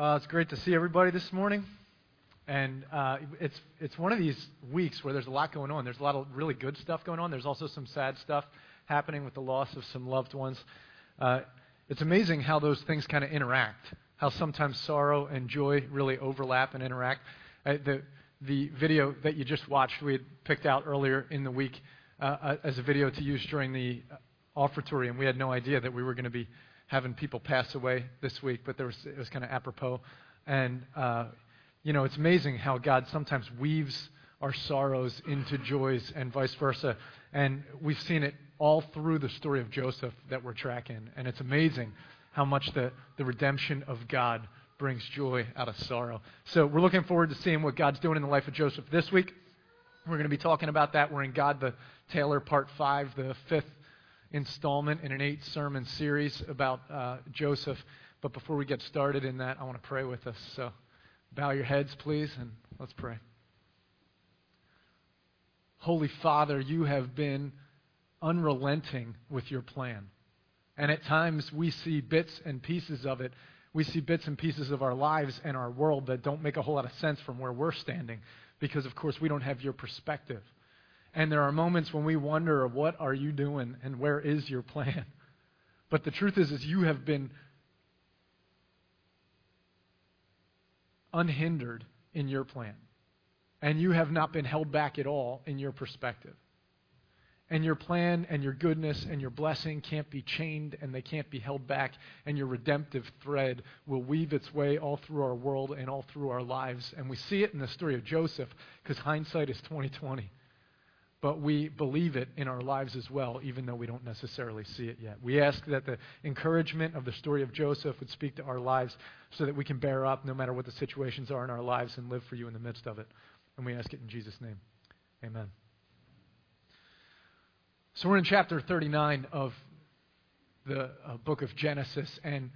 Uh, it's great to see everybody this morning. And uh, it's, it's one of these weeks where there's a lot going on. There's a lot of really good stuff going on. There's also some sad stuff happening with the loss of some loved ones. Uh, it's amazing how those things kind of interact, how sometimes sorrow and joy really overlap and interact. Uh, the, the video that you just watched, we had picked out earlier in the week uh, uh, as a video to use during the offertory, and we had no idea that we were going to be having people pass away this week, but there was, it was kind of apropos. And, uh, you know, it's amazing how God sometimes weaves our sorrows into joys and vice versa. And we've seen it all through the story of Joseph that we're tracking. And it's amazing how much the, the redemption of God brings joy out of sorrow. So we're looking forward to seeing what God's doing in the life of Joseph this week. We're going to be talking about that. We're in God the Taylor, part five, the fifth installment in an eight sermon series about uh, Joseph. But before we get started in that, I want to pray with us. So bow your heads, please, and let's pray. Holy Father, you have been unrelenting with your plan. And at times we see bits and pieces of it. We see bits and pieces of our lives and our world that don't make a whole lot of sense from where we're standing because, of course, we don't have your perspective. And there are moments when we wonder, what are you doing and where is your plan? But the truth is, is you have been unhindered in your plan. And you have not been held back at all in your perspective. And your plan and your goodness and your blessing can't be chained and they can't be held back. And your redemptive thread will weave its way all through our world and all through our lives. And we see it in the story of Joseph because hindsight is 2020 but we believe it in our lives as well, even though we don't necessarily see it yet. We ask that the encouragement of the story of Joseph would speak to our lives so that we can bear up no matter what the situations are in our lives and live for you in the midst of it. And we ask it in Jesus' name. Amen. So we're in chapter 39 of the uh, book of Genesis, and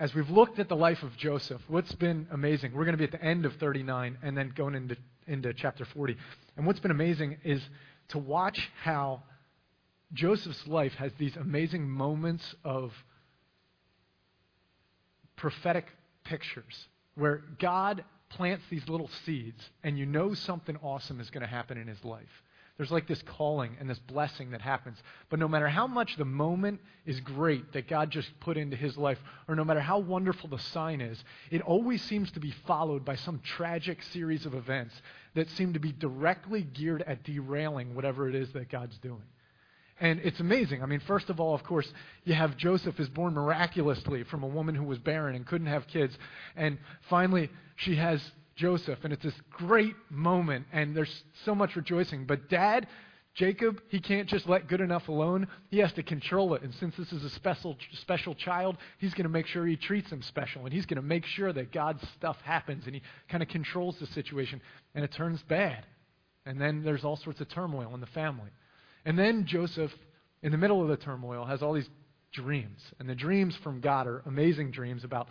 as we've looked at the life of Joseph, what's been amazing, we're going to be at the end of 39 and then going into, into chapter 40. And what's been amazing is to watch how Joseph's life has these amazing moments of prophetic pictures where God plants these little seeds and you know something awesome is going to happen in his life. There's like this calling and this blessing that happens. But no matter how much the moment is great that God just put into his life, or no matter how wonderful the sign is, it always seems to be followed by some tragic series of events that seem to be directly geared at derailing whatever it is that God's doing. And it's amazing. I mean, first of all, of course, you have Joseph is born miraculously from a woman who was barren and couldn't have kids. And finally, she has Joseph, and it's this great moment, and there's so much rejoicing. But dad, Jacob, he can't just let good enough alone. He has to control it. And since this is a special, special child, he's going to make sure he treats him special. And he's going to make sure that God's stuff happens. And he kind of controls the situation. And it turns bad. And then there's all sorts of turmoil in the family. And then Joseph, in the middle of the turmoil, has all these dreams. And the dreams from God are amazing dreams about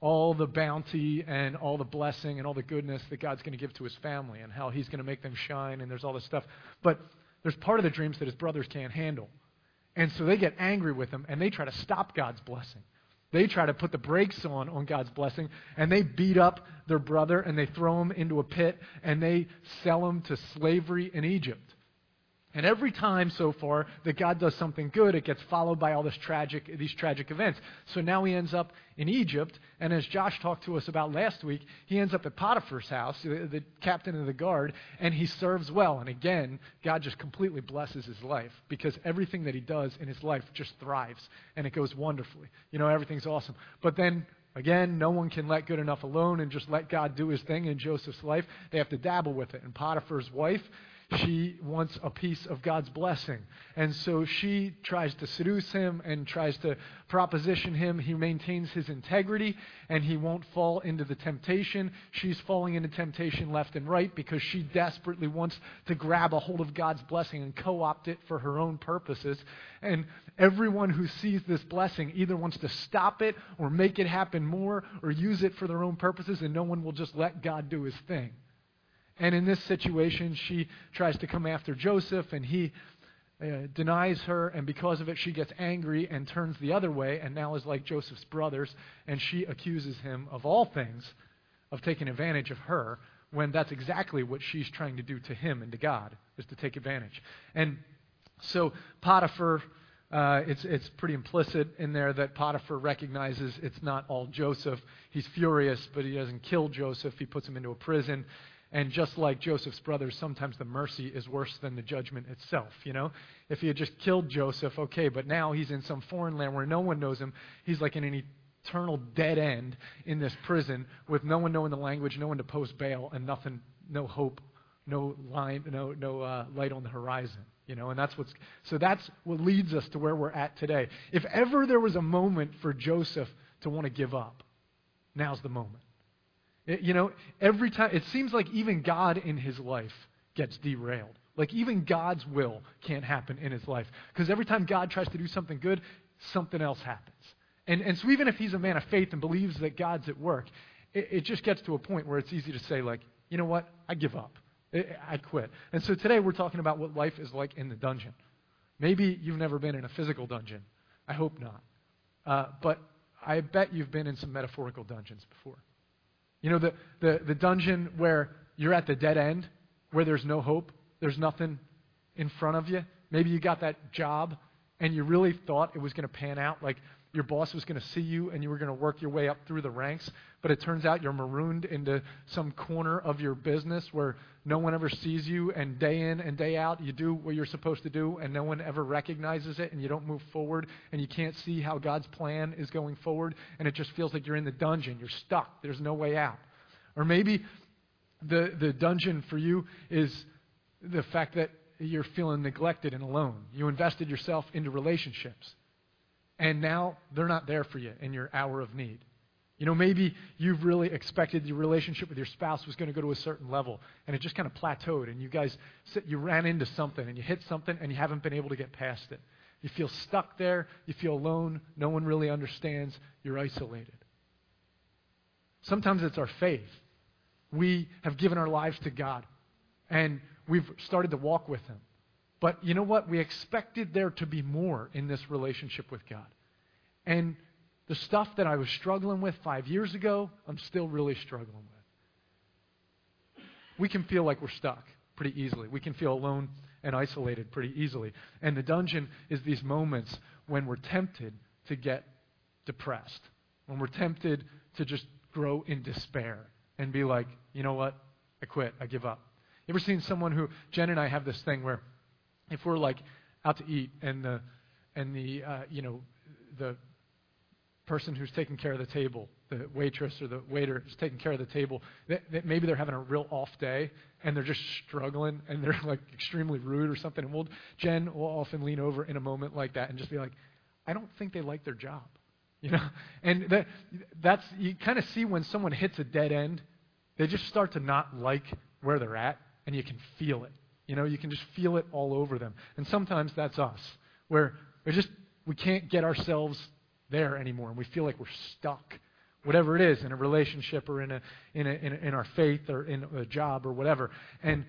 all the bounty and all the blessing and all the goodness that God's going to give to his family and how he's going to make them shine and there's all this stuff. But there's part of the dreams that his brothers can't handle. And so they get angry with him and they try to stop God's blessing. They try to put the brakes on on God's blessing and they beat up their brother and they throw him into a pit and they sell him to slavery in Egypt. And every time so far that God does something good, it gets followed by all this tragic, these tragic events. So now he ends up in Egypt, and as Josh talked to us about last week, he ends up at Potiphar's house, the, the captain of the guard, and he serves well. And again, God just completely blesses his life because everything that he does in his life just thrives, and it goes wonderfully. You know, everything's awesome. But then Again, no one can let good enough alone and just let God do his thing in Joseph's life. They have to dabble with it. And Potiphar's wife, she wants a piece of God's blessing. And so she tries to seduce him and tries to proposition him. He maintains his integrity and he won't fall into the temptation. She's falling into temptation left and right because she desperately wants to grab a hold of God's blessing and co opt it for her own purposes. And everyone who sees this blessing either wants to stop it or make it happen more or use it for their own purposes, and no one will just let God do his thing. And in this situation, she tries to come after Joseph, and he uh, denies her, and because of it, she gets angry and turns the other way, and now is like Joseph's brothers, and she accuses him of all things of taking advantage of her, when that's exactly what she's trying to do to him and to God, is to take advantage. And so Potiphar, uh, it's, it's pretty implicit in there that Potiphar recognizes it's not all Joseph. He's furious, but he doesn't kill Joseph. He puts him into a prison. And just like Joseph's brothers, sometimes the mercy is worse than the judgment itself, you know? If he had just killed Joseph, okay, but now he's in some foreign land where no one knows him. He's like in an eternal dead end in this prison with no one knowing the language, no one to post bail, and nothing, no hope, no line, no, no uh, light on the horizon. You know, and that's what's so that's what leads us to where we're at today. If ever there was a moment for Joseph to want to give up, now's the moment. It, you know, every time, it seems like even God in his life gets derailed. Like even God's will can't happen in his life. Because every time God tries to do something good, something else happens. And, and so even if he's a man of faith and believes that God's at work, it, it just gets to a point where it's easy to say, like, you know what? I give up. I, quit. And so today we're talking about what life is like in the dungeon. Maybe you've never been in a physical dungeon. I hope not. Uh, but I bet you've been in some metaphorical dungeons before. You know, the, the, the dungeon where you're at the dead end, where there's no hope, there's nothing in front of you. Maybe you got that job and you really thought it was going to pan out. Like your boss was going to see you and you were going to work your way up through the ranks, but it turns out you're marooned into some corner of your business where no one ever sees you, and day in and day out, you do what you're supposed to do, and no one ever recognizes it, and you don't move forward, and you can't see how God's plan is going forward, and it just feels like you're in the dungeon. You're stuck. There's no way out. Or maybe the, the dungeon for you is the fact that you're feeling neglected and alone. You invested yourself into relationships and now they're not there for you in your hour of need. You know, maybe you've really expected your relationship with your spouse was going to go to a certain level, and it just kind of plateaued, and you guys, you ran into something, and you hit something, and you haven't been able to get past it. You feel stuck there. You feel alone. No one really understands. You're isolated. Sometimes it's our faith. We have given our lives to God, and we've started to walk with Him. But you know what? We expected there to be more in this relationship with God. And the stuff that I was struggling with five years ago, I'm still really struggling with. We can feel like we're stuck pretty easily. We can feel alone and isolated pretty easily. And the dungeon is these moments when we're tempted to get depressed, when we're tempted to just grow in despair and be like, you know what? I quit. I give up. You ever seen someone who, Jen and I have this thing where if we're like out to eat and the and the uh, you know the person who's taking care of the table, the waitress or the waiter is taking care of the table, that, that maybe they're having a real off day and they're just struggling and they're like extremely rude or something. And we'll, Jen will often lean over in a moment like that and just be like, I don't think they like their job. You know? And that, that's, you kind of see when someone hits a dead end, they just start to not like where they're at and you can feel it. You know, you can just feel it all over them. And sometimes that's us, where we just we can't get ourselves there anymore, and we feel like we're stuck, whatever it is, in a relationship or in a in a, in, a, in our faith or in a job or whatever. And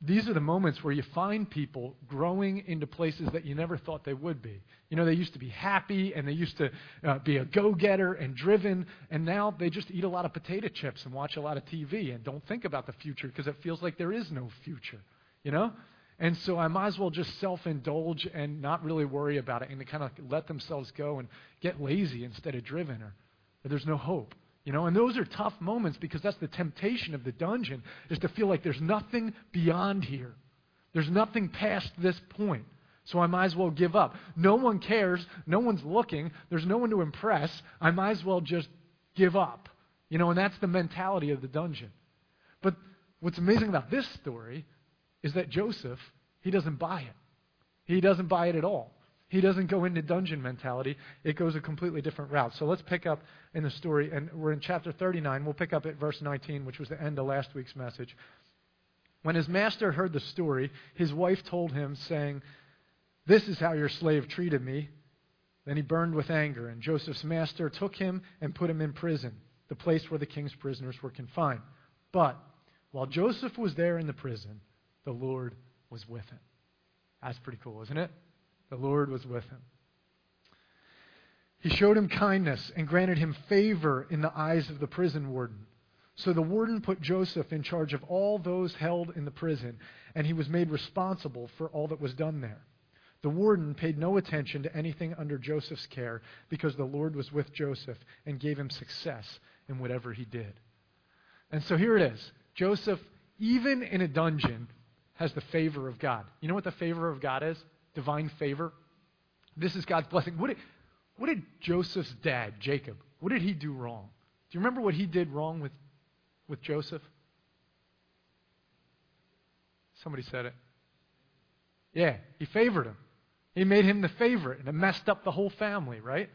these are the moments where you find people growing into places that you never thought they would be. You know, they used to be happy and they used to uh, be a go getter and driven, and now they just eat a lot of potato chips and watch a lot of TV and don't think about the future because it feels like there is no future you know? And so I might as well just self indulge and not really worry about it and kind of let themselves go and get lazy instead of driven or, or there's no hope. You know, and those are tough moments because that's the temptation of the dungeon is to feel like there's nothing beyond here. There's nothing past this point. So I might as well give up. No one cares. No one's looking. There's no one to impress. I might as well just give up. You know, and that's the mentality of the dungeon. But what's amazing about this story is that Joseph, he doesn't buy it. He doesn't buy it at all. He doesn't go into dungeon mentality. It goes a completely different route. So let's pick up in the story, and we're in chapter 39. We'll pick up at verse 19, which was the end of last week's message. When his master heard the story, his wife told him, saying, This is how your slave treated me. Then he burned with anger, and Joseph's master took him and put him in prison, the place where the king's prisoners were confined. But while Joseph was there in the prison, the Lord was with him. That's pretty cool, isn't it? The Lord was with him. He showed him kindness and granted him favor in the eyes of the prison warden. So the warden put Joseph in charge of all those held in the prison, and he was made responsible for all that was done there. The warden paid no attention to anything under Joseph's care because the Lord was with Joseph and gave him success in whatever he did. And so here it is Joseph, even in a dungeon, has the favor of God. You know what the favor of God is? Divine favor. This is God's blessing. What did, what did Joseph's dad, Jacob, what did he do wrong? Do you remember what he did wrong with, with Joseph? Somebody said it. Yeah, he favored him. He made him the favorite, and it messed up the whole family, right?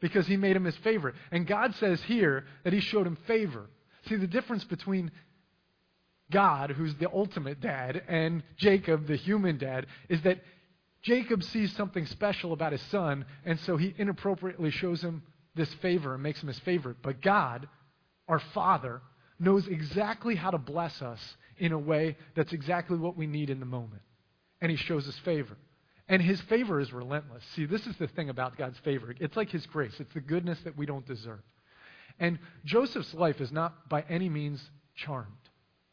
Because he made him his favorite. And God says here that he showed him favor. See, the difference between God, who's the ultimate dad, and Jacob, the human dad, is that Jacob sees something special about his son, and so he inappropriately shows him this favor and makes him his favorite. But God, our Father, knows exactly how to bless us in a way that's exactly what we need in the moment. And he shows us favor. And his favor is relentless. See, this is the thing about God's favor. It's like his grace, it's the goodness that we don't deserve. And Joseph's life is not by any means charmed.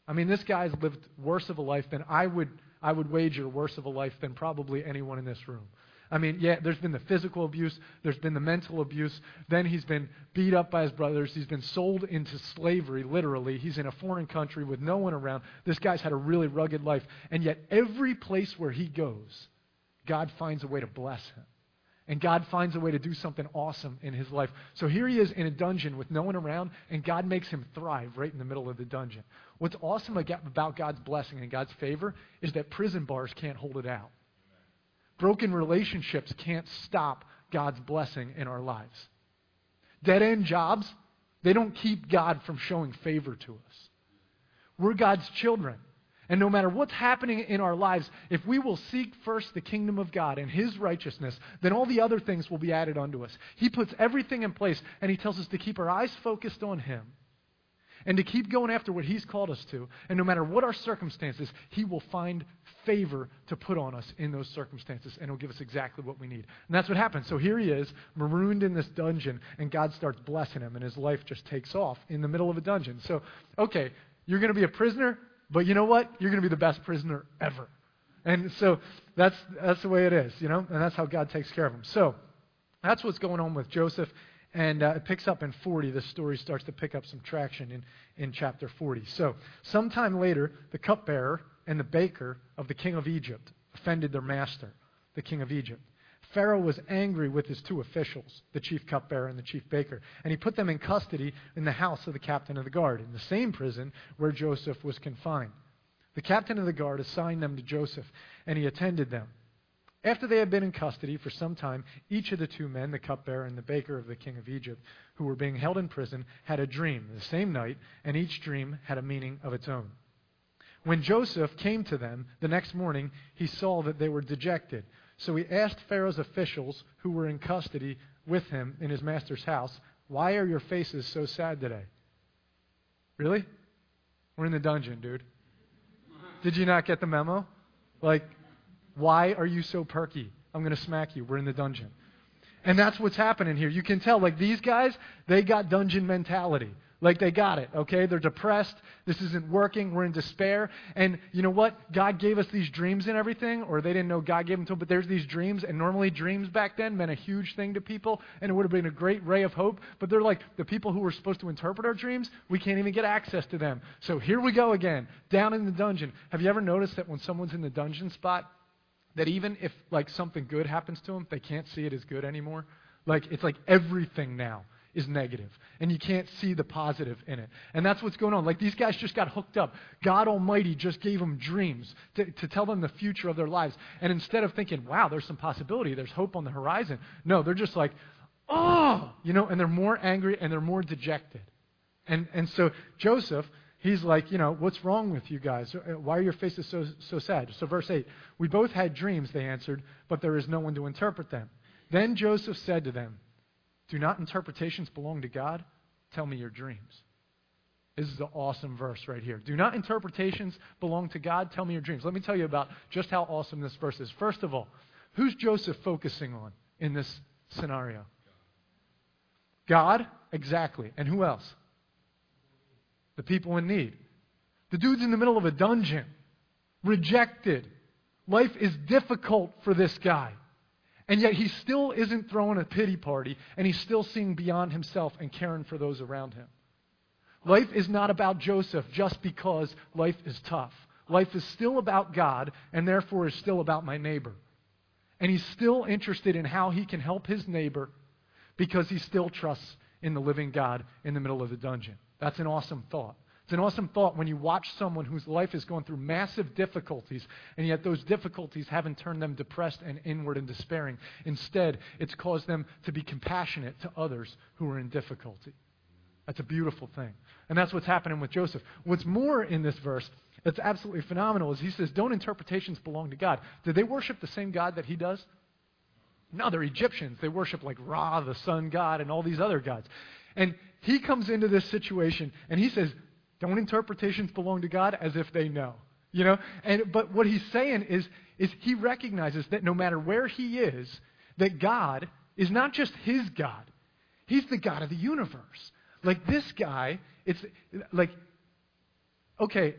I mean, this guy's lived worse of a life than I would, I would wager worse of a life than probably anyone in this room. I mean, yeah, there's been the physical abuse, there's been the mental abuse, then he's been beat up by his brothers, he's been sold into slavery, literally. He's in a foreign country with no one around. This guy's had a really rugged life. And yet, every place where he goes, God finds a way to bless him. And God finds a way to do something awesome in his life. So here he is in a dungeon with no one around, and God makes him thrive right in the middle of the dungeon. What's awesome about God's blessing and God's favor is that prison bars can't hold it out. Broken relationships can't stop God's blessing in our lives. Dead end jobs, they don't keep God from showing favor to us. We're God's children. And no matter what's happening in our lives, if we will seek first the kingdom of God and His righteousness, then all the other things will be added unto us. He puts everything in place, and He tells us to keep our eyes focused on Him and to keep going after what He's called us to. And no matter what our circumstances, He will find favor to put on us in those circumstances, and He'll give us exactly what we need. And that's what happens. So here He is, marooned in this dungeon, and God starts blessing him, and his life just takes off in the middle of a dungeon. So, okay, you're going to be a prisoner? But you know what? You're going to be the best prisoner ever. And so that's, that's the way it is, you know? And that's how God takes care of him. So that's what's going on with Joseph. And uh, it picks up in 40. This story starts to pick up some traction in, in chapter 40. So, sometime later, the cupbearer and the baker of the king of Egypt offended their master, the king of Egypt. Pharaoh was angry with his two officials, the chief cupbearer and the chief baker, and he put them in custody in the house of the captain of the guard, in the same prison where Joseph was confined. The captain of the guard assigned them to Joseph, and he attended them. After they had been in custody for some time, each of the two men, the cupbearer and the baker of the king of Egypt, who were being held in prison, had a dream the same night, and each dream had a meaning of its own. When Joseph came to them the next morning, he saw that they were dejected. So he asked Pharaoh's officials who were in custody with him in his master's house, Why are your faces so sad today? Really? We're in the dungeon, dude. Did you not get the memo? Like, why are you so perky? I'm going to smack you. We're in the dungeon. And that's what's happening here. You can tell, like, these guys, they got dungeon mentality. Like they got it, okay? They're depressed. This isn't working. We're in despair. And you know what? God gave us these dreams and everything, or they didn't know God gave them to them, but there's these dreams. And normally, dreams back then meant a huge thing to people, and it would have been a great ray of hope. But they're like, the people who were supposed to interpret our dreams, we can't even get access to them. So here we go again, down in the dungeon. Have you ever noticed that when someone's in the dungeon spot, that even if like something good happens to them, they can't see it as good anymore? Like, it's like everything now is negative, and you can't see the positive in it. And that's what's going on. Like these guys just got hooked up. God Almighty just gave them dreams to, to tell them the future of their lives. And instead of thinking, wow, there's some possibility, there's hope on the horizon, no, they're just like, oh, you know, and they're more angry and they're more dejected. And, and so Joseph, he's like, you know, what's wrong with you guys? Why are your faces so, so sad? So, verse 8, we both had dreams, they answered, but there is no one to interpret them. Then Joseph said to them, do not interpretations belong to God? Tell me your dreams. This is an awesome verse right here. Do not interpretations belong to God? Tell me your dreams. Let me tell you about just how awesome this verse is. First of all, who's Joseph focusing on in this scenario? God, exactly. And who else? The people in need. The dude's in the middle of a dungeon, rejected. Life is difficult for this guy. And yet he still isn't throwing a pity party, and he's still seeing beyond himself and caring for those around him. Life is not about Joseph just because life is tough. Life is still about God, and therefore is still about my neighbor. And he's still interested in how he can help his neighbor because he still trusts in the living God in the middle of the dungeon. That's an awesome thought. It's an awesome thought when you watch someone whose life is going through massive difficulties, and yet those difficulties haven't turned them depressed and inward and despairing. Instead, it's caused them to be compassionate to others who are in difficulty. That's a beautiful thing. And that's what's happening with Joseph. What's more in this verse that's absolutely phenomenal is he says, Don't interpretations belong to God? Did they worship the same God that he does? No, they're Egyptians. They worship like Ra, the sun god, and all these other gods. And he comes into this situation and he says, Don't interpretations belong to God as if they know? You know? And but what he's saying is, is he recognizes that no matter where he is, that God is not just his God. He's the God of the universe. Like this guy, it's like, okay,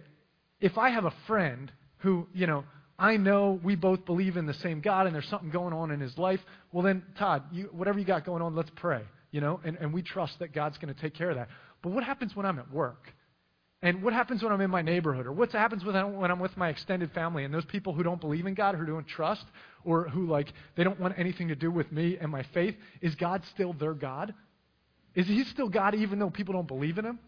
if I have a friend who, you know, I know we both believe in the same God and there's something going on in his life, well then, Todd, you, whatever you got going on, let's pray, you know, and, and we trust that God's going to take care of that. But what happens when I'm at work? And what happens when I'm in my neighborhood? Or what happens when I'm with my extended family and those people who don't believe in God, who don't trust, or who, like, they don't want anything to do with me and my faith? Is God still their God? Is he still God even though people don't believe in him?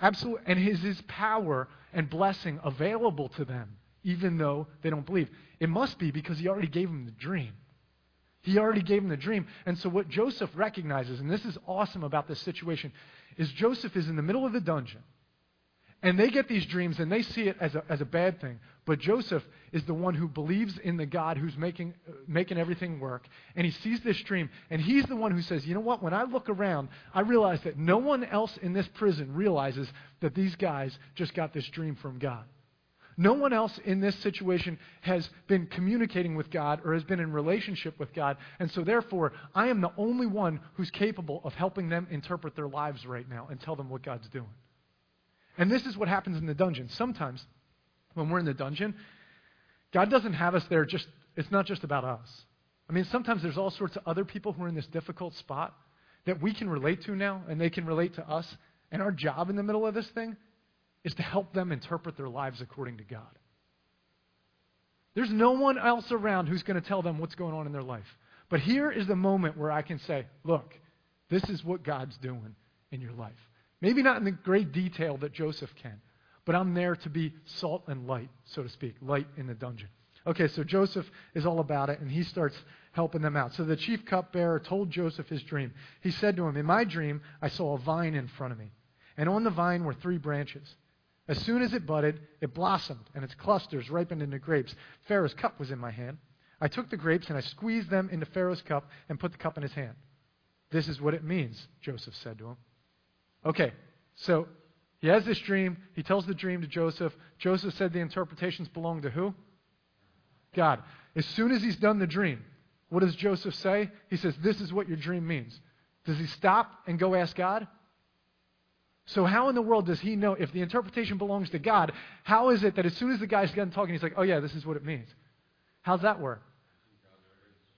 Absolutely. And is his power and blessing available to them even though they don't believe? It must be because he already gave them the dream. He already gave them the dream. And so what Joseph recognizes, and this is awesome about this situation, is Joseph is in the middle of the dungeon. And they get these dreams and they see it as a, as a bad thing. But Joseph is the one who believes in the God who's making, uh, making everything work. And he sees this dream. And he's the one who says, you know what? When I look around, I realize that no one else in this prison realizes that these guys just got this dream from God. No one else in this situation has been communicating with God or has been in relationship with God. And so, therefore, I am the only one who's capable of helping them interpret their lives right now and tell them what God's doing. And this is what happens in the dungeon. Sometimes, when we're in the dungeon, God doesn't have us there just, it's not just about us. I mean, sometimes there's all sorts of other people who are in this difficult spot that we can relate to now, and they can relate to us. And our job in the middle of this thing is to help them interpret their lives according to God. There's no one else around who's going to tell them what's going on in their life. But here is the moment where I can say, look, this is what God's doing in your life. Maybe not in the great detail that Joseph can, but I'm there to be salt and light, so to speak, light in the dungeon. Okay, so Joseph is all about it, and he starts helping them out. So the chief cupbearer told Joseph his dream. He said to him, In my dream, I saw a vine in front of me, and on the vine were three branches. As soon as it budded, it blossomed, and its clusters ripened into grapes. Pharaoh's cup was in my hand. I took the grapes, and I squeezed them into Pharaoh's cup and put the cup in his hand. This is what it means, Joseph said to him. Okay, so he has this dream. He tells the dream to Joseph. Joseph said the interpretations belong to who? God. As soon as he's done the dream, what does Joseph say? He says, This is what your dream means. Does he stop and go ask God? So, how in the world does he know if the interpretation belongs to God? How is it that as soon as the guy's done talking, he's like, Oh, yeah, this is what it means? How's that work?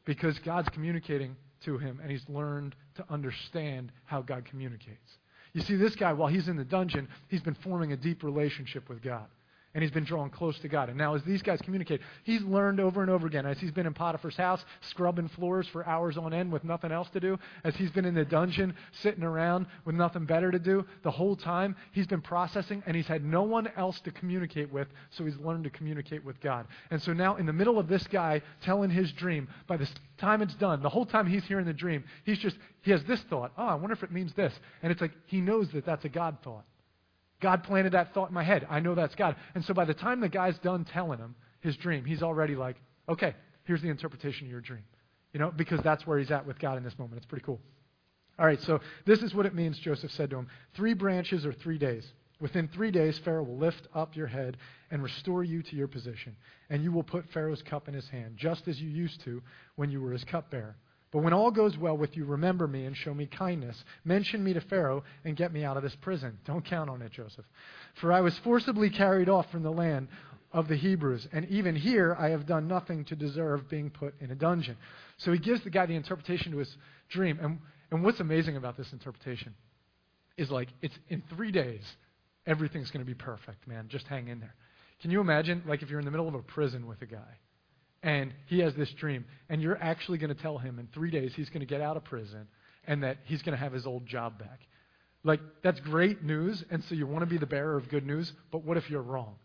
Because God's communicating to him and he's learned to understand how God communicates. You see, this guy, while he's in the dungeon, he's been forming a deep relationship with God and he's been drawn close to God. And now, as these guys communicate, he's learned over and over again. As he's been in Potiphar's house, scrubbing floors for hours on end with nothing else to do, as he's been in the dungeon, sitting around with nothing better to do, the whole time he's been processing, and he's had no one else to communicate with, so he's learned to communicate with God. And so now, in the middle of this guy telling his dream, by the time it's done, the whole time he's hearing the dream, he's just, he has this thought, oh, I wonder if it means this. And it's like he knows that that's a God thought. God planted that thought in my head. I know that's God. And so by the time the guy's done telling him his dream, he's already like, okay, here's the interpretation of your dream. You know, because that's where he's at with God in this moment. It's pretty cool. All right, so this is what it means, Joseph said to him three branches or three days. Within three days, Pharaoh will lift up your head and restore you to your position, and you will put Pharaoh's cup in his hand, just as you used to when you were his cupbearer. But when all goes well with you, remember me and show me kindness. Mention me to Pharaoh and get me out of this prison. Don't count on it, Joseph. For I was forcibly carried off from the land of the Hebrews, and even here I have done nothing to deserve being put in a dungeon. So he gives the guy the interpretation to his dream. And, and what's amazing about this interpretation is like, it's in three days, everything's going to be perfect, man. Just hang in there. Can you imagine, like, if you're in the middle of a prison with a guy and he has this dream, and you're actually going to tell him in three days he's going to get out of prison and that he's going to have his old job back? Like, that's great news, and so you want to be the bearer of good news, but what if you're wrong?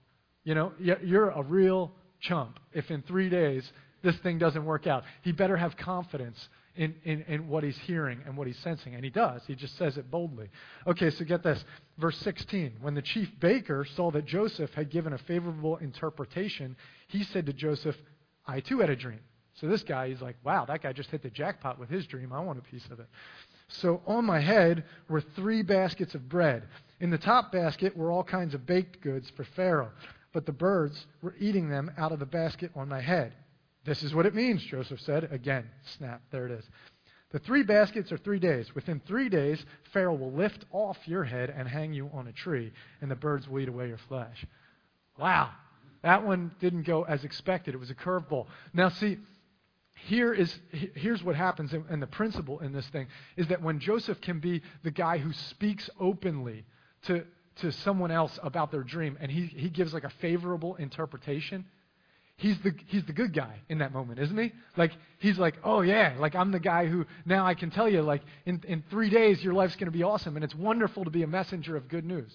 You know, you're a real chump if in three days this thing doesn't work out. He better have confidence in, in, in what he's hearing and what he's sensing. And he does. He just says it boldly. Okay, so get this. Verse 16. When the chief baker saw that Joseph had given a favorable interpretation, he said to Joseph, I too had a dream. So this guy, he's like, wow, that guy just hit the jackpot with his dream. I want a piece of it. So on my head were three baskets of bread. In the top basket were all kinds of baked goods for Pharaoh, but the birds were eating them out of the basket on my head. This is what it means, Joseph said. Again, snap, there it is. The three baskets are three days. Within three days, Pharaoh will lift off your head and hang you on a tree, and the birds will eat away your flesh. Wow. That one didn't go as expected. It was a curveball. Now, see, here is here's what happens and the principle in this thing is that when joseph can be the guy who speaks openly to, to someone else about their dream and he, he gives like a favorable interpretation he's the he's the good guy in that moment, isn't he? Like he's like, oh yeah, like I'm the guy who now I can tell you, like in in three days your life's going to be awesome, and it's wonderful to be a messenger of good news.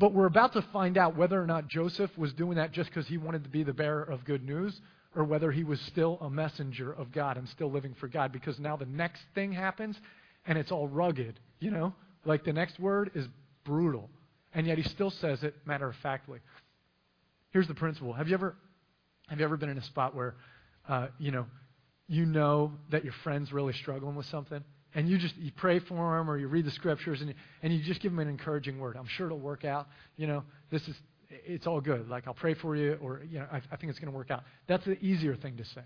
But we're about to find out whether or not Joseph was doing that just because he wanted to be the bearer of good news, or whether he was still a messenger of God and still living for God. Because now the next thing happens, and it's all rugged, you know, like the next word is brutal, and yet he still says it matter of factly. Here's the principle. Have you ever, have you ever been in a spot where, uh, you know, you know that your friend's really struggling with something, and you just you pray for them or you read the scriptures and and you just give them an encouraging word. I'm sure it'll work out. You know, this is it's all good. Like I'll pray for you, or you know, I, I think it's going to work out. That's the easier thing to say.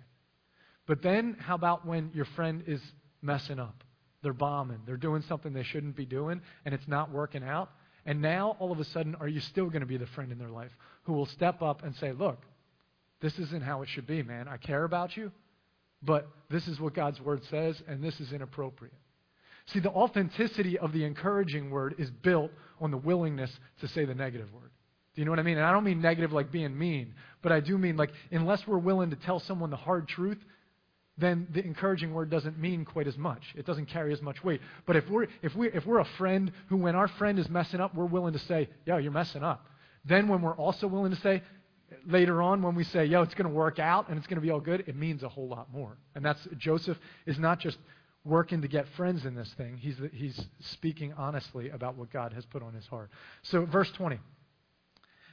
But then, how about when your friend is messing up? They're bombing. They're doing something they shouldn't be doing, and it's not working out. And now, all of a sudden, are you still going to be the friend in their life who will step up and say, Look, this isn't how it should be, man. I care about you, but this is what God's word says, and this is inappropriate. See, the authenticity of the encouraging word is built on the willingness to say the negative word. Do you know what I mean? And I don't mean negative like being mean, but I do mean like unless we're willing to tell someone the hard truth, then the encouraging word doesn't mean quite as much. It doesn't carry as much weight. But if we're, if, we, if we're a friend who, when our friend is messing up, we're willing to say, yo, you're messing up. Then when we're also willing to say, later on, when we say, yo, it's going to work out and it's going to be all good, it means a whole lot more. And that's, Joseph is not just working to get friends in this thing. He's, he's speaking honestly about what God has put on his heart. So, verse 20.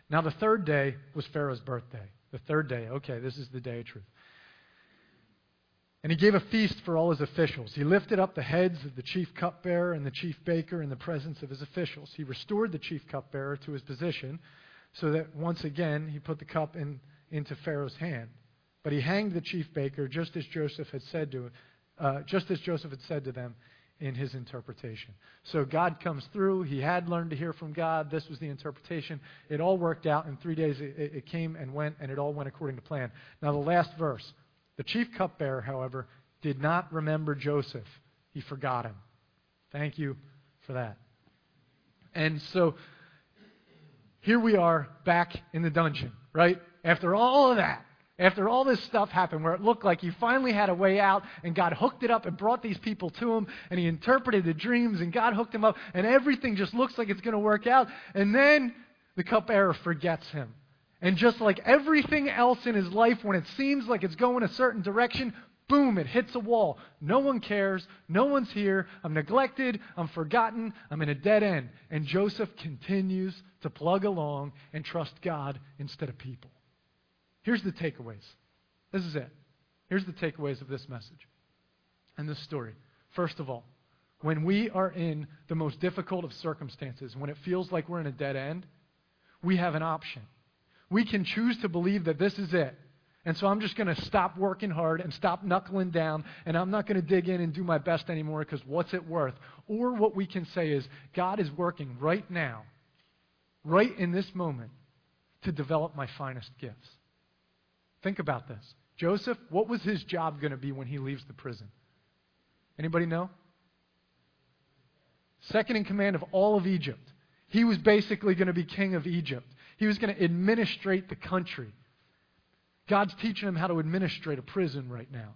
Now, the third day was Pharaoh's birthday. The third day, okay, this is the day of truth. And he gave a feast for all his officials. He lifted up the heads of the chief cupbearer and the chief baker in the presence of his officials. He restored the chief cupbearer to his position so that once again he put the cup in, into Pharaoh's hand. But he hanged the chief baker just as Joseph had said to uh, just as Joseph had said to them in his interpretation. So God comes through. He had learned to hear from God. This was the interpretation. It all worked out. In three days, it, it came and went, and it all went according to plan. Now, the last verse. The chief cupbearer, however, did not remember Joseph. He forgot him. Thank you for that. And so here we are back in the dungeon, right? After all of that, after all this stuff happened where it looked like he finally had a way out and God hooked it up and brought these people to him and he interpreted the dreams and God hooked him up and everything just looks like it's going to work out. And then the cupbearer forgets him. And just like everything else in his life, when it seems like it's going a certain direction, boom, it hits a wall. No one cares. No one's here. I'm neglected. I'm forgotten. I'm in a dead end. And Joseph continues to plug along and trust God instead of people. Here's the takeaways. This is it. Here's the takeaways of this message and this story. First of all, when we are in the most difficult of circumstances, when it feels like we're in a dead end, we have an option. We can choose to believe that this is it. And so I'm just going to stop working hard and stop knuckling down, and I'm not going to dig in and do my best anymore because what's it worth? Or what we can say is, God is working right now, right in this moment, to develop my finest gifts. Think about this. Joseph, what was his job going to be when he leaves the prison? Anybody know? Second in command of all of Egypt. He was basically going to be king of Egypt. He was going to administrate the country. God's teaching him how to administrate a prison right now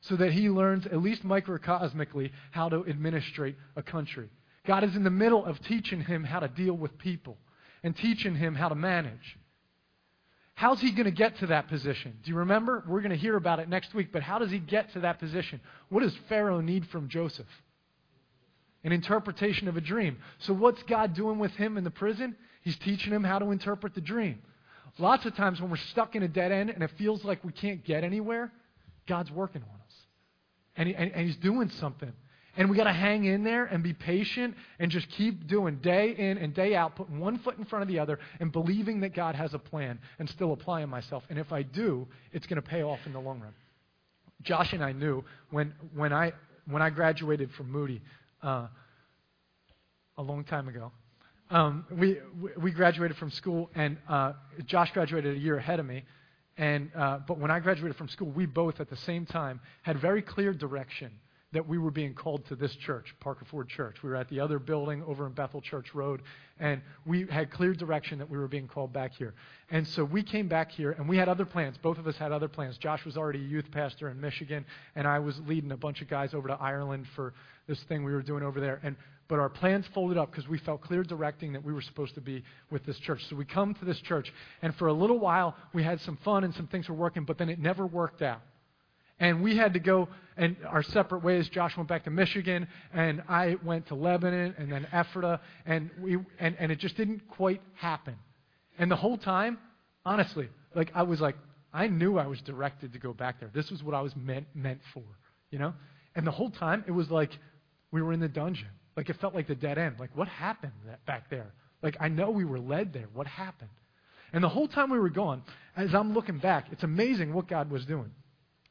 so that he learns, at least microcosmically, how to administrate a country. God is in the middle of teaching him how to deal with people and teaching him how to manage. How's he going to get to that position? Do you remember? We're going to hear about it next week, but how does he get to that position? What does Pharaoh need from Joseph? An interpretation of a dream. So, what's God doing with him in the prison? He's teaching him how to interpret the dream. Lots of times when we're stuck in a dead end and it feels like we can't get anywhere, God's working on us. And, he, and, and He's doing something. And we got to hang in there and be patient and just keep doing day in and day out, putting one foot in front of the other and believing that God has a plan and still applying myself. And if I do, it's going to pay off in the long run. Josh and I knew when, when, I, when I graduated from Moody uh, a long time ago, um, we, we graduated from school, and uh, Josh graduated a year ahead of me. And, uh, but when I graduated from school, we both at the same time had very clear direction that we were being called to this church, Parker Ford Church. We were at the other building over in Bethel Church Road, and we had clear direction that we were being called back here. And so we came back here, and we had other plans. Both of us had other plans. Josh was already a youth pastor in Michigan, and I was leading a bunch of guys over to Ireland for this thing we were doing over there. And but our plans folded up because we felt clear directing that we were supposed to be with this church. So we come to this church, and for a little while we had some fun and some things were working, but then it never worked out. And we had to go and our separate ways. Josh went back to Michigan, and I went to Lebanon, and then Ephrata, and we and, and it just didn't quite happen. And the whole time, honestly, like I was like, I knew I was directed to go back there. This was what I was meant meant for, you know. And the whole time, it was like we were in the dungeon. Like it felt like the dead end. Like what happened back there? Like I know we were led there. What happened? And the whole time we were gone, as I'm looking back, it's amazing what God was doing.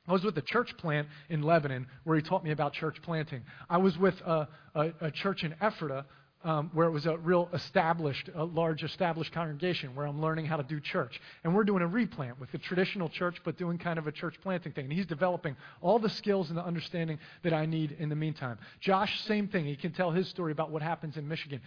I was with a church plant in Lebanon where he taught me about church planting. I was with a, a, a church in Ephrata um, where it was a real established, a large established congregation where I'm learning how to do church. And we're doing a replant with the traditional church, but doing kind of a church planting thing. And he's developing all the skills and the understanding that I need in the meantime. Josh, same thing. He can tell his story about what happens in Michigan.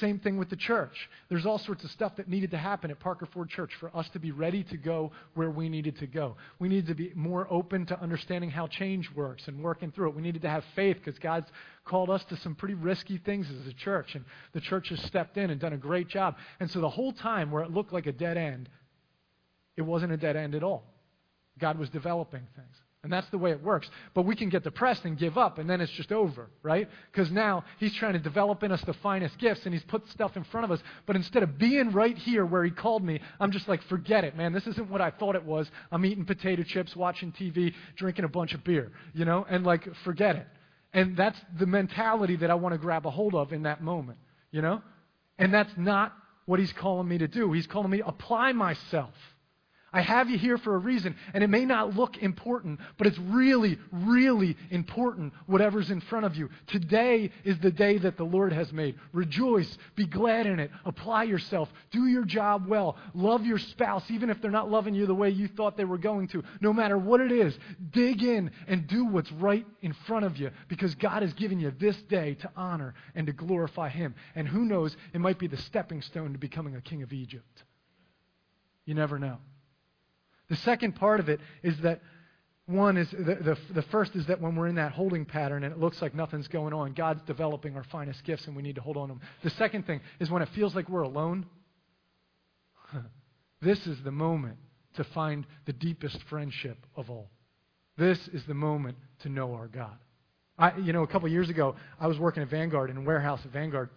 Same thing with the church. There's all sorts of stuff that needed to happen at Parker Ford Church for us to be ready to go where we needed to go. We needed to be more open to understanding how change works and working through it. We needed to have faith because God's called us to some pretty risky things as a church, and the church has stepped in and done a great job. And so the whole time where it looked like a dead end, it wasn't a dead end at all. God was developing things. And that's the way it works. But we can get depressed and give up, and then it's just over, right? Because now he's trying to develop in us the finest gifts, and he's put stuff in front of us. But instead of being right here where he called me, I'm just like, forget it, man. This isn't what I thought it was. I'm eating potato chips, watching TV, drinking a bunch of beer, you know? And like, forget it. And that's the mentality that I want to grab a hold of in that moment, you know? And that's not what he's calling me to do. He's calling me to apply myself I have you here for a reason, and it may not look important, but it's really, really important, whatever's in front of you. Today is the day that the Lord has made. Rejoice, be glad in it, apply yourself, do your job well, love your spouse, even if they're not loving you the way you thought they were going to. No matter what it is, dig in and do what's right in front of you, because God has given you this day to honor and to glorify Him. And who knows, it might be the stepping stone to becoming a king of Egypt. You never know. The second part of it is that one is the, the, the, first is that when we're in that holding pattern and it looks like nothing's going on, God's developing our finest gifts and we need to hold on to them. The second thing is when it feels like we're alone, this is the moment to find the deepest friendship of all. This is the moment to know our God. I, you know, a couple years ago, I was working at Vanguard in a warehouse at Vanguard,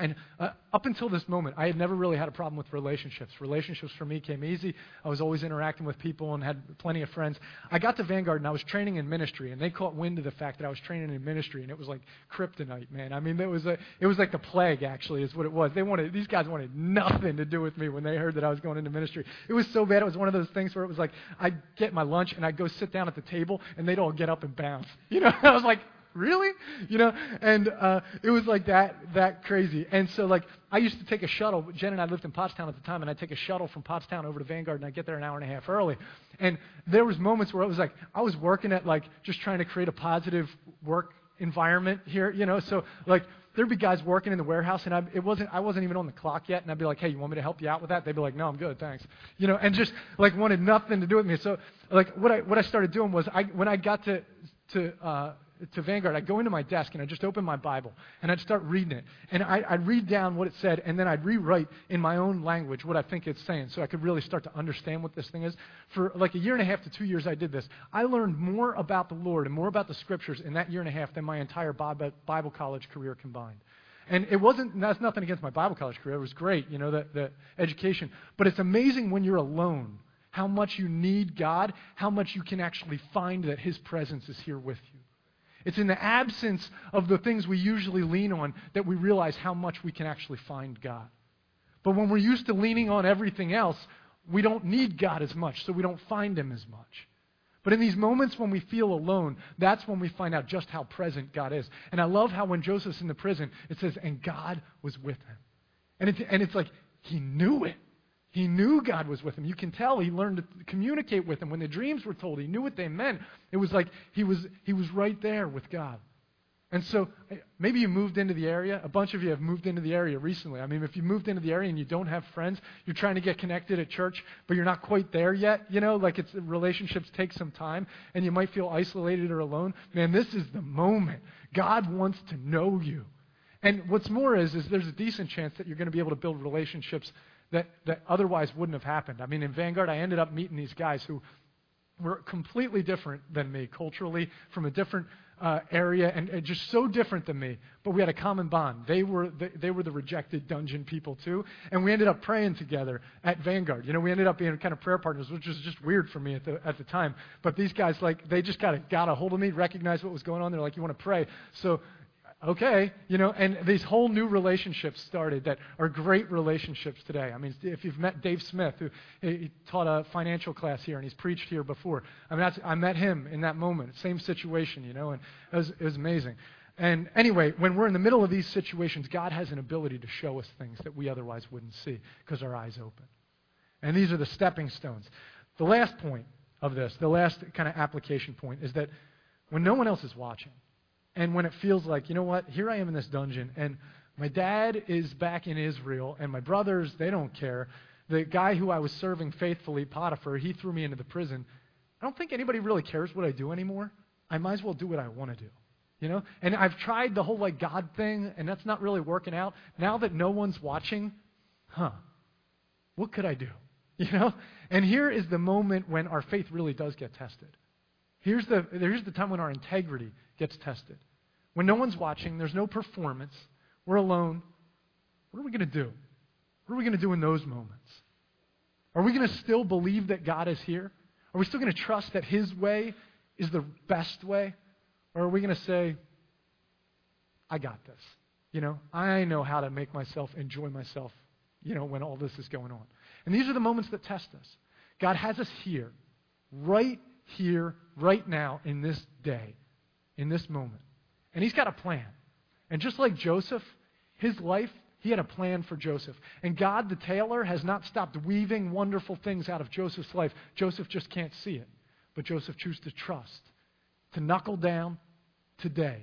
And uh, up until this moment, I had never really had a problem with relationships. Relationships for me came easy. I was always interacting with people and had plenty of friends. I got to Vanguard and I was training in ministry, and they caught wind of the fact that I was training in ministry, and it was like kryptonite, man. I mean, it was a, it was like the plague, actually, is what it was. They wanted these guys wanted nothing to do with me when they heard that I was going into ministry. It was so bad. It was one of those things where it was like I'd get my lunch and I'd go sit down at the table, and they'd all get up and bounce. You know, I was like, really? You know, and uh, it was like that that crazy. And so like I used to take a shuttle. Jen and I lived in Pottstown at the time, and I'd take a shuttle from Pottstown over to Vanguard, and I'd get there an hour and a half early. And there was moments where it was like I was working at like just trying to create a positive work environment here, you know. So like there'd be guys working in the warehouse, and I, it wasn't I wasn't even on the clock yet, and I'd be like, hey, you want me to help you out with that? They'd be like, no, I'm good, thanks. You know, and just like wanted nothing to do with me. So like what I what I started doing was I when I got to to uh, to Vanguard, I'd go into my desk and I'd just open my Bible and I'd start reading it. And I, I'd read down what it said and then I'd rewrite in my own language what I think it's saying so I could really start to understand what this thing is. For like a year and a half to two years, I did this. I learned more about the Lord and more about the scriptures in that year and a half than my entire Bible college career combined. And it wasn't, that's nothing against my Bible college career. It was great, you know, the, the education. But it's amazing when you're alone how much you need God, how much you can actually find that His presence is here with you. It's in the absence of the things we usually lean on that we realize how much we can actually find God. But when we're used to leaning on everything else, we don't need God as much, so we don't find Him as much. But in these moments when we feel alone, that's when we find out just how present God is. And I love how when Joseph's in the prison, it says, and God was with him. And it's, and it's like, he knew it. He knew God was with him. You can tell he learned to communicate with him. When the dreams were told, he knew what they meant. It was like he was, he was right there with God. And so maybe you moved into the area. A bunch of you have moved into the area recently. I mean, if you moved into the area and you don't have friends, you're trying to get connected at church, but you're not quite there yet. You know, like it's relationships take some time, and you might feel isolated or alone. Man, this is the moment. God wants to know you. And what's more is, is there's a decent chance that you're going to be able to build relationships that, that otherwise wouldn't have happened. I mean, in Vanguard, I ended up meeting these guys who were completely different than me culturally, from a different uh, area, and, and, just so different than me. But we had a common bond. They were the, they were the rejected dungeon people too, and we ended up praying together at Vanguard. You know, we ended up being kind of prayer partners, which was just weird for me at the at the time. But these guys, like, they just kind of got a hold of me, recognized what was going on. They're like, "You want to pray?" So okay, you know, and these whole new relationships started that are great relationships today. I mean, if you've met Dave Smith, who he taught a financial class here and he's preached here before, I mean, I met him in that moment, same situation, you know, and it was, it was amazing. And anyway, when we're in the middle of these situations, God has an ability to show us things that we otherwise wouldn't see because our eyes open. And these are the stepping stones. The last point of this, the last kind of application point, is that when no one else is watching, and when it feels like, you know what, here I am in this dungeon, and my dad is back in Israel, and my brothers, they don't care. The guy who I was serving faithfully, Potiphar, he threw me into the prison. I don't think anybody really cares what I do anymore. I might as well do what I want to do. You know? And I've tried the whole like God thing, and that's not really working out. Now that no one's watching, huh, what could I do? You know? And here is the moment when our faith really does get tested. Here's the, here's the time when our integrity gets tested. When no one's watching, there's no performance, we're alone. What are we going to do? What are we going to do in those moments? Are we going to still believe that God is here? Are we still going to trust that His way is the best way? Or are we going to say, I got this? You know, I know how to make myself enjoy myself, you know, when all this is going on. And these are the moments that test us. God has us here, right here, right now, in this day in this moment. And he's got a plan. And just like Joseph, his life, he had a plan for Joseph. And God, the tailor, has not stopped weaving wonderful things out of Joseph's life. Joseph just can't see it. But Joseph chooses to trust, to knuckle down today,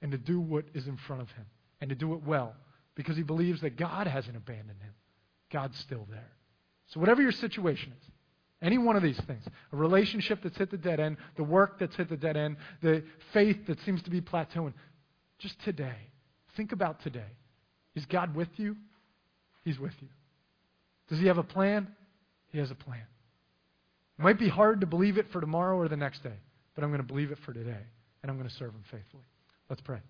and to do what is in front of him, and to do it well, because he believes that God hasn't abandoned him. God's still there. So, whatever your situation is, any one of these things. A relationship that's hit the dead end, the work that's hit the dead end, the faith that seems to be plateauing. Just today. Think about today. Is God with you? He's with you. Does he have a plan? He has a plan. It might be hard to believe it for tomorrow or the next day, but I'm going to believe it for today, and I'm going to serve him faithfully. Let's pray.